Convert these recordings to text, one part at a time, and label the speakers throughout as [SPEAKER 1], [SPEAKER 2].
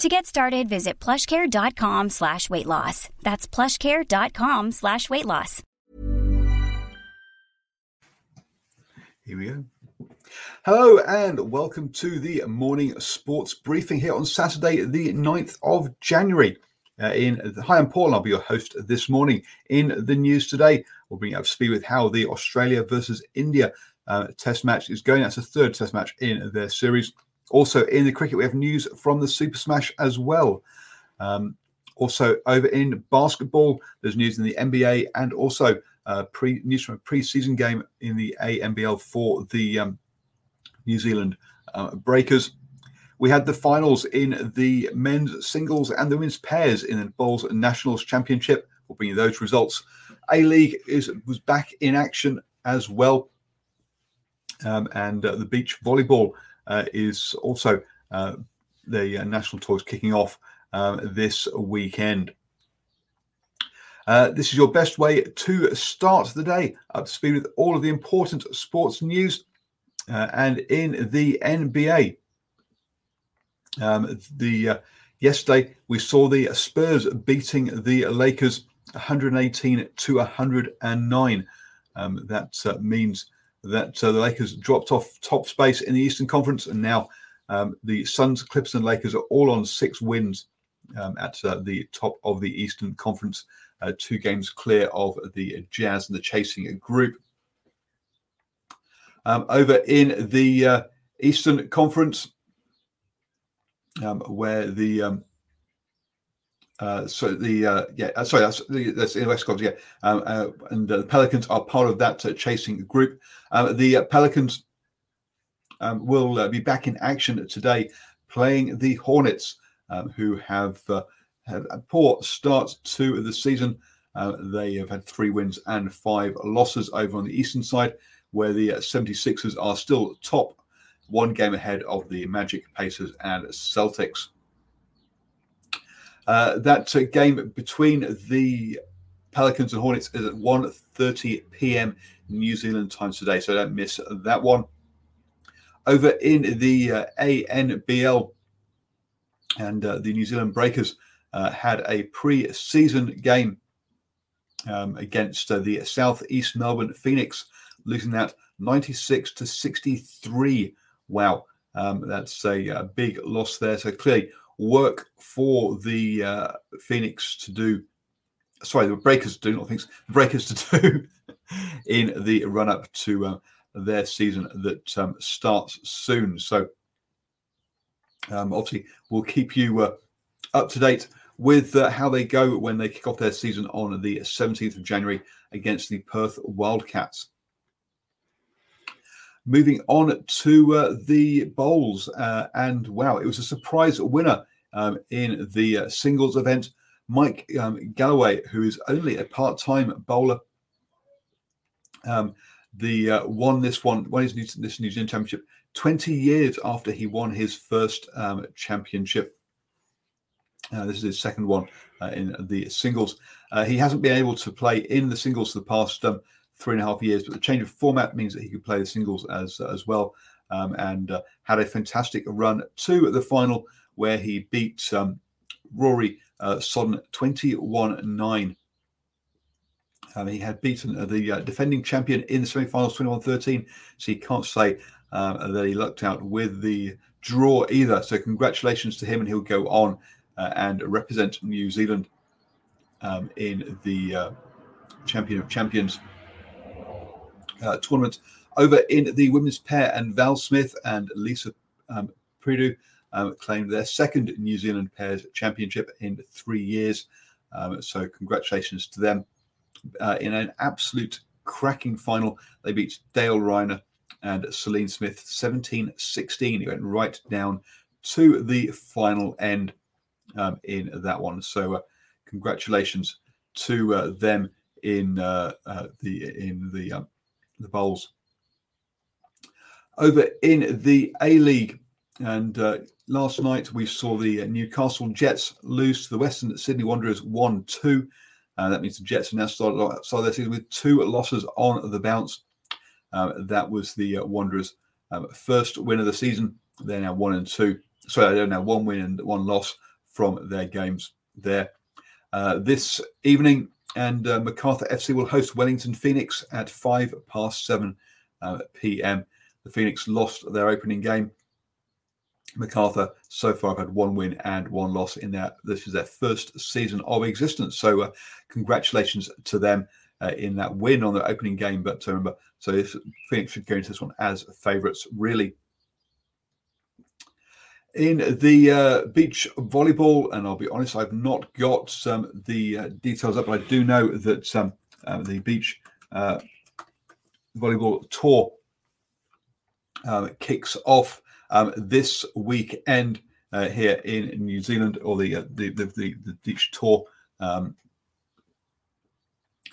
[SPEAKER 1] To get started, visit plushcare.com slash weight loss. That's plushcare.com slash weight loss.
[SPEAKER 2] Here we go. Hello and welcome to the morning sports briefing here on Saturday, the 9th of January. Uh, in hi, I'm Paul. I'll be your host this morning. In the news today, we'll bring you up to speed with how the Australia versus India uh, test match is going. That's the third test match in their series. Also in the cricket, we have news from the Super Smash as well. Um, also over in basketball, there's news in the NBA and also uh, pre news from a pre-season game in the ANBL for the um, New Zealand uh, Breakers. We had the finals in the men's singles and the women's pairs in the Bowls Nationals Championship. We'll bring you those results. A League is was back in action as well, um, and uh, the beach volleyball is also uh, the uh, national tours kicking off um, this weekend. Uh, this is your best way to start the day up to speed with all of the important sports news. Uh, and in the NBA, um, the uh, yesterday we saw the Spurs beating the Lakers 118 to 109. Um, that means that uh, the Lakers dropped off top space in the Eastern Conference, and now um, the Suns, Clippers, and Lakers are all on six wins um, at uh, the top of the Eastern Conference, uh, two games clear of the Jazz and the chasing group. Um, over in the uh, Eastern Conference, um, where the um, uh, so the uh, yeah, uh, sorry, that's the that's in West Coast, yeah, um, uh, and the Pelicans are part of that chasing group. The Pelicans um, will be back in action today, playing the Hornets, um, who have had a poor start to the season. they have had three wins and five losses over on the eastern side, where the 76ers are still top, one game ahead of the Magic, Pacers, and Celtics. Uh, that uh, game between the Pelicans and Hornets is at 1.30 p.m. New Zealand time today, so don't miss that one. Over in the uh, ANBL, and uh, the New Zealand Breakers uh, had a pre-season game um, against the Southeast Melbourne Phoenix, losing that 96 to 63. Wow, um, that's a, a, big loss there. So clearly, work for the uh, Phoenix to do. Sorry, the Breakers to do, not Phoenix, the Breakers to do in the run up to uh, their season that um, starts soon. So, um, obviously, we'll keep you uh, up to date with uh, how they go when they kick off their season on the 17th of January against the Perth Wildcats. Moving on to uh, the bowls, uh, and wow, it was a surprise winner um, in the uh, singles event. Mike um, Galloway, who is only a part-time bowler, um, the uh, won this one, won his New, this New Zealand Championship 20 years after he won his first um, championship. Uh, this is his second one uh, in the singles. he hasn't been able to play in the singles for the past um, three and a half years. But the change of format means that he could play the singles as as well, um, and uh, had a fantastic run to the final, where he beat um, Rory uh, Sodden 21 9. Um, he had beaten the uh, defending champion in the semi-finals 21-13, so you can't say um, that he lucked out with the draw either. So congratulations to him, and he'll go on uh, and represent New Zealand um, in the uh, Champion of Champions uh, tournament. Over in the women's pair, and Val Smith and Lisa um, um, claimed their second New Zealand pairs championship in three years. Um, so congratulations to them uh, in an absolute cracking final. They beat Dale Rayner and Celine Smith 17 16. He went right down to the final end um, in that one. So, uh, congratulations to uh, them in uh, uh the in the um, the bowls. Over in the A League, and uh, last night we saw the Newcastle Jets lose to the Western Sydney Wanderers 1 2. Uh, that means the Jets are now started, started their season with two losses on the bounce. Uh, that was the uh, Wanderers' um, first win of the season. They're now one and two. Sorry, they're now one win and one loss from their games there. Uh, this evening, and uh, Macarthur FC will host Wellington Phoenix at five past seven uh, p.m. The Phoenix lost their opening game Macarthur so far have had one win and one loss in their this is their first season of existence. So uh, congratulations to them uh, in that win on their opening game. But uh, remember, so Phoenix should go into this one as favourites, really. In the uh, beach volleyball, and I'll be honest, I've not got um, the uh, details up, but I do know that um, uh, the beach volleyball tour kicks off um, this weekend uh, here in New Zealand, or the uh, the, the, the, the beach tour, um,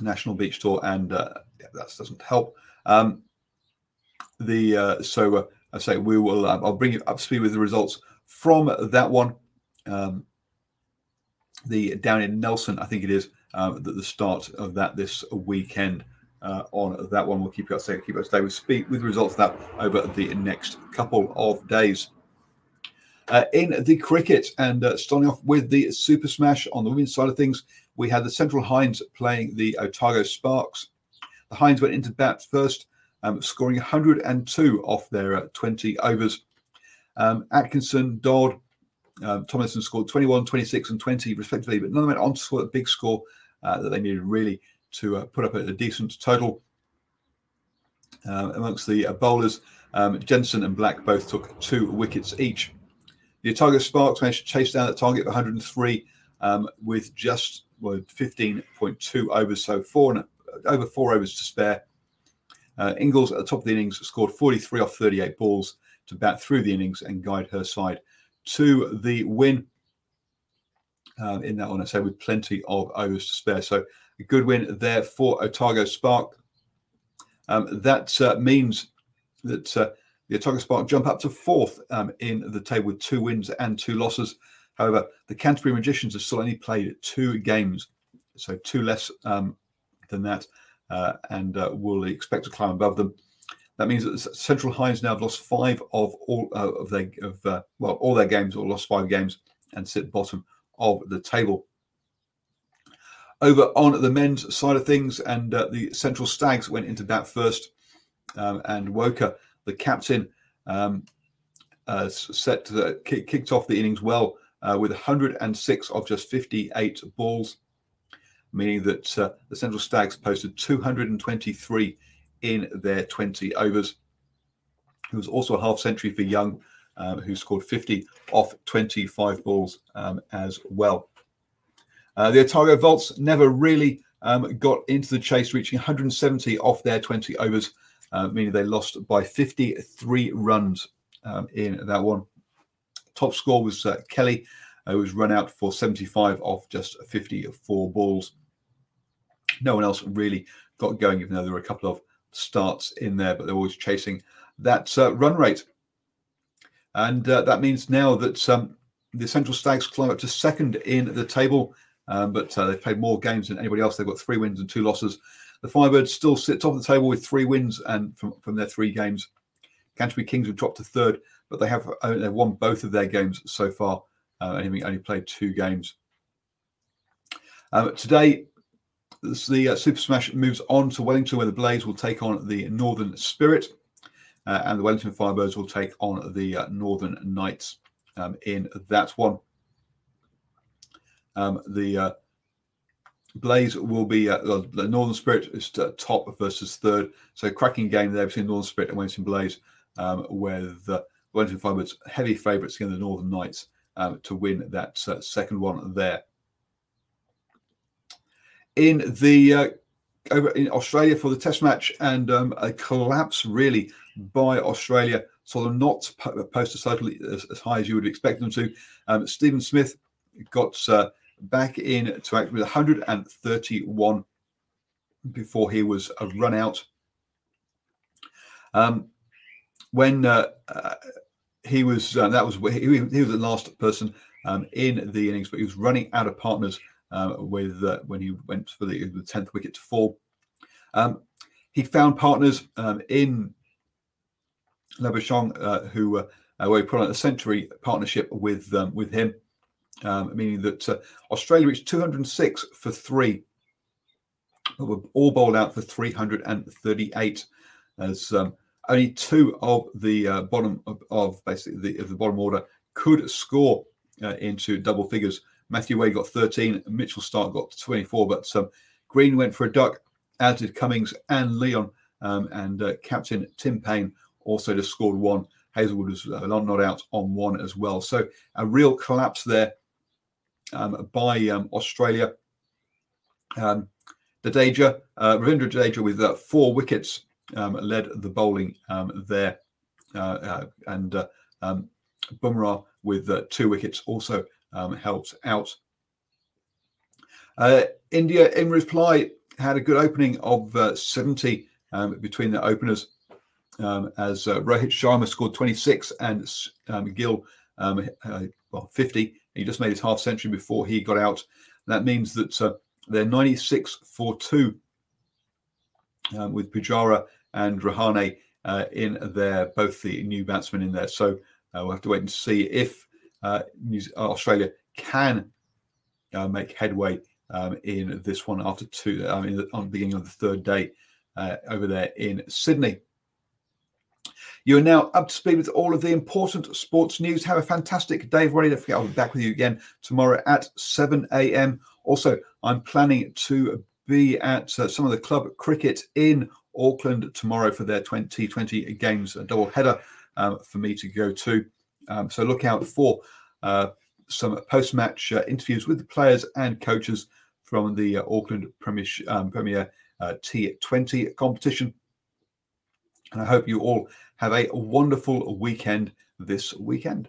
[SPEAKER 2] national beach tour, and uh, yeah, that doesn't help. Um, the uh, so uh, I say we will. Um, I'll bring you up to speed with the results from that one. Um, the down in Nelson, I think it is, um, the, start of that this weekend uh, on that one. We'll keep you updated, keep you updated with speed with results of that over the next couple of days. Uh, in the cricket, and uh, starting off with the Super Smash on the women's side of things, we had the Central Hinds playing the Otago Sparks. The Hinds went into bat first, um, scoring 102 off their uh, 20 overs. Um, Atkinson, Dodd, um, scored 21, 26, and 20 respectively, but none of them went on to score a big score uh, that they needed really to uh, put up a, a, decent total. Uh, amongst the uh, bowlers, um, Jensen and Black both took two wickets each. The Otago Sparks managed to chase down that target of 103 um, with just well, 15.2 overs, so four over four overs to spare. Uh, Ingles at the top of the innings scored 43 off 38 balls to bat through the innings and guide her side to the win. Um, in that one, I say with plenty of overs to spare. So a good win there for Otago Spark. Um, that uh, means that uh, the Otago Spark jump up to fourth um, in the table with two wins and two losses. However, the Canterbury Magicians have still only played two games, so two less um, than that, uh, and uh, will expect to climb above them. That means that Central Hinds now have lost five of all uh, of their of uh, well all their games or lost five games and sit bottom of the table. Over on the men's side of things, and uh, the Central Stags went into bat first, um, and Worker, the captain, um, uh, set uh, kick, kicked off the innings well uh, with 106 of just 58 balls, meaning that uh, the Central Stags posted 223 in their 20 overs. It was also a half century for Young, um, who scored 50 off 25 balls um, as well. Uh, the Otago Volts never really um, got into the chase, reaching 170 off their 20 overs, uh, meaning they lost by 53 runs um, in that one. Top score was uh, Kelly, who was run out for 75 off just 54 balls. No one else really got going, even though there were a couple of starts in there, but they're always chasing that uh, run rate. And uh, that means now that um, the Central Stags climb up to second in the table um, but uh, they've played more games than anybody else. They've got three wins and two losses. The Firebirds still sit top of the table with three wins and from, from their three games. Canterbury Kings have dropped to third, but they have uh, they've won both of their games so far uh, having only played two games. Um, today, the uh, Super Smash moves on to Wellington, where the Blaze will take on the Northern Spirit, uh, and the Wellington Firebirds will take on the uh, Northern Knights um, in that one. Um, the uh, Blaze will be uh, the Northern Spirit is top versus third, so cracking game there between Northern Spirit and Wellington Blaze, um, with uh, Wellington Firebirds heavy favourites against the Northern Knights um, to win that uh, second one there. In the uh, over in Australia for the Test match and um, a collapse really by Australia, so them not post a total as, as, high as you would expect them to. Um, Steven Smith got uh, back in to act with 131 before he was a run out. Um, when uh, uh, he was, uh, that was he, he, was the last person um, in the innings, but he was running out of partners uh, with uh, when he went for the, the 10th wicket to fall. Um, he found partners um, in Labuschagne, uh, who uh, where he put on a century partnership with um, with him um, meaning that uh, Australia reached 206 for three, but were all bowled out for 338, as um, only two of the uh, bottom of, of, basically the, of the bottom order could score uh, into double figures. Matthew Wade got 13, Mitchell Starc got 24, but um, Green went for a duck, as did Cummins and Lyon, um, and uh, captain Tim Paine also just scored one. Hazlewood was uh, not out on one as well. So a real collapse there um, by um, Australia. Um, Jadeja, uh, Ravindra Jadeja with uh, four wickets um, led the bowling um, there. Uh, uh, and uh, um, Bumrah with two wickets also um, helped out. Uh, India, in reply, had a good opening of 70 between the openers as Rohit Sharma scored 26 and Gill well 50 he just made his half century before he got out. That means that uh, they're 96 for 2 um, with Pujara and Rahane uh, in there, both the new batsmen in there. So uh, we'll have to wait and see if uh, uh, Australia can uh, make headway um, in this one after two, I mean, on the beginning of the third day over there in Sydney. You are now up to speed with all of the important sports news. Have a fantastic day, everybody. Don't forget, I'll be back with you again tomorrow at 7 a.m. Also, I'm planning to be at uh, some of the club cricket in Auckland tomorrow for their 2020 games, a double header um, for me to go to. Um, so look out for uh, some post match uh, interviews with the players and coaches from the uh, Auckland Premier, um, Premier uh, T20 competition. And I hope you all have a wonderful weekend this weekend.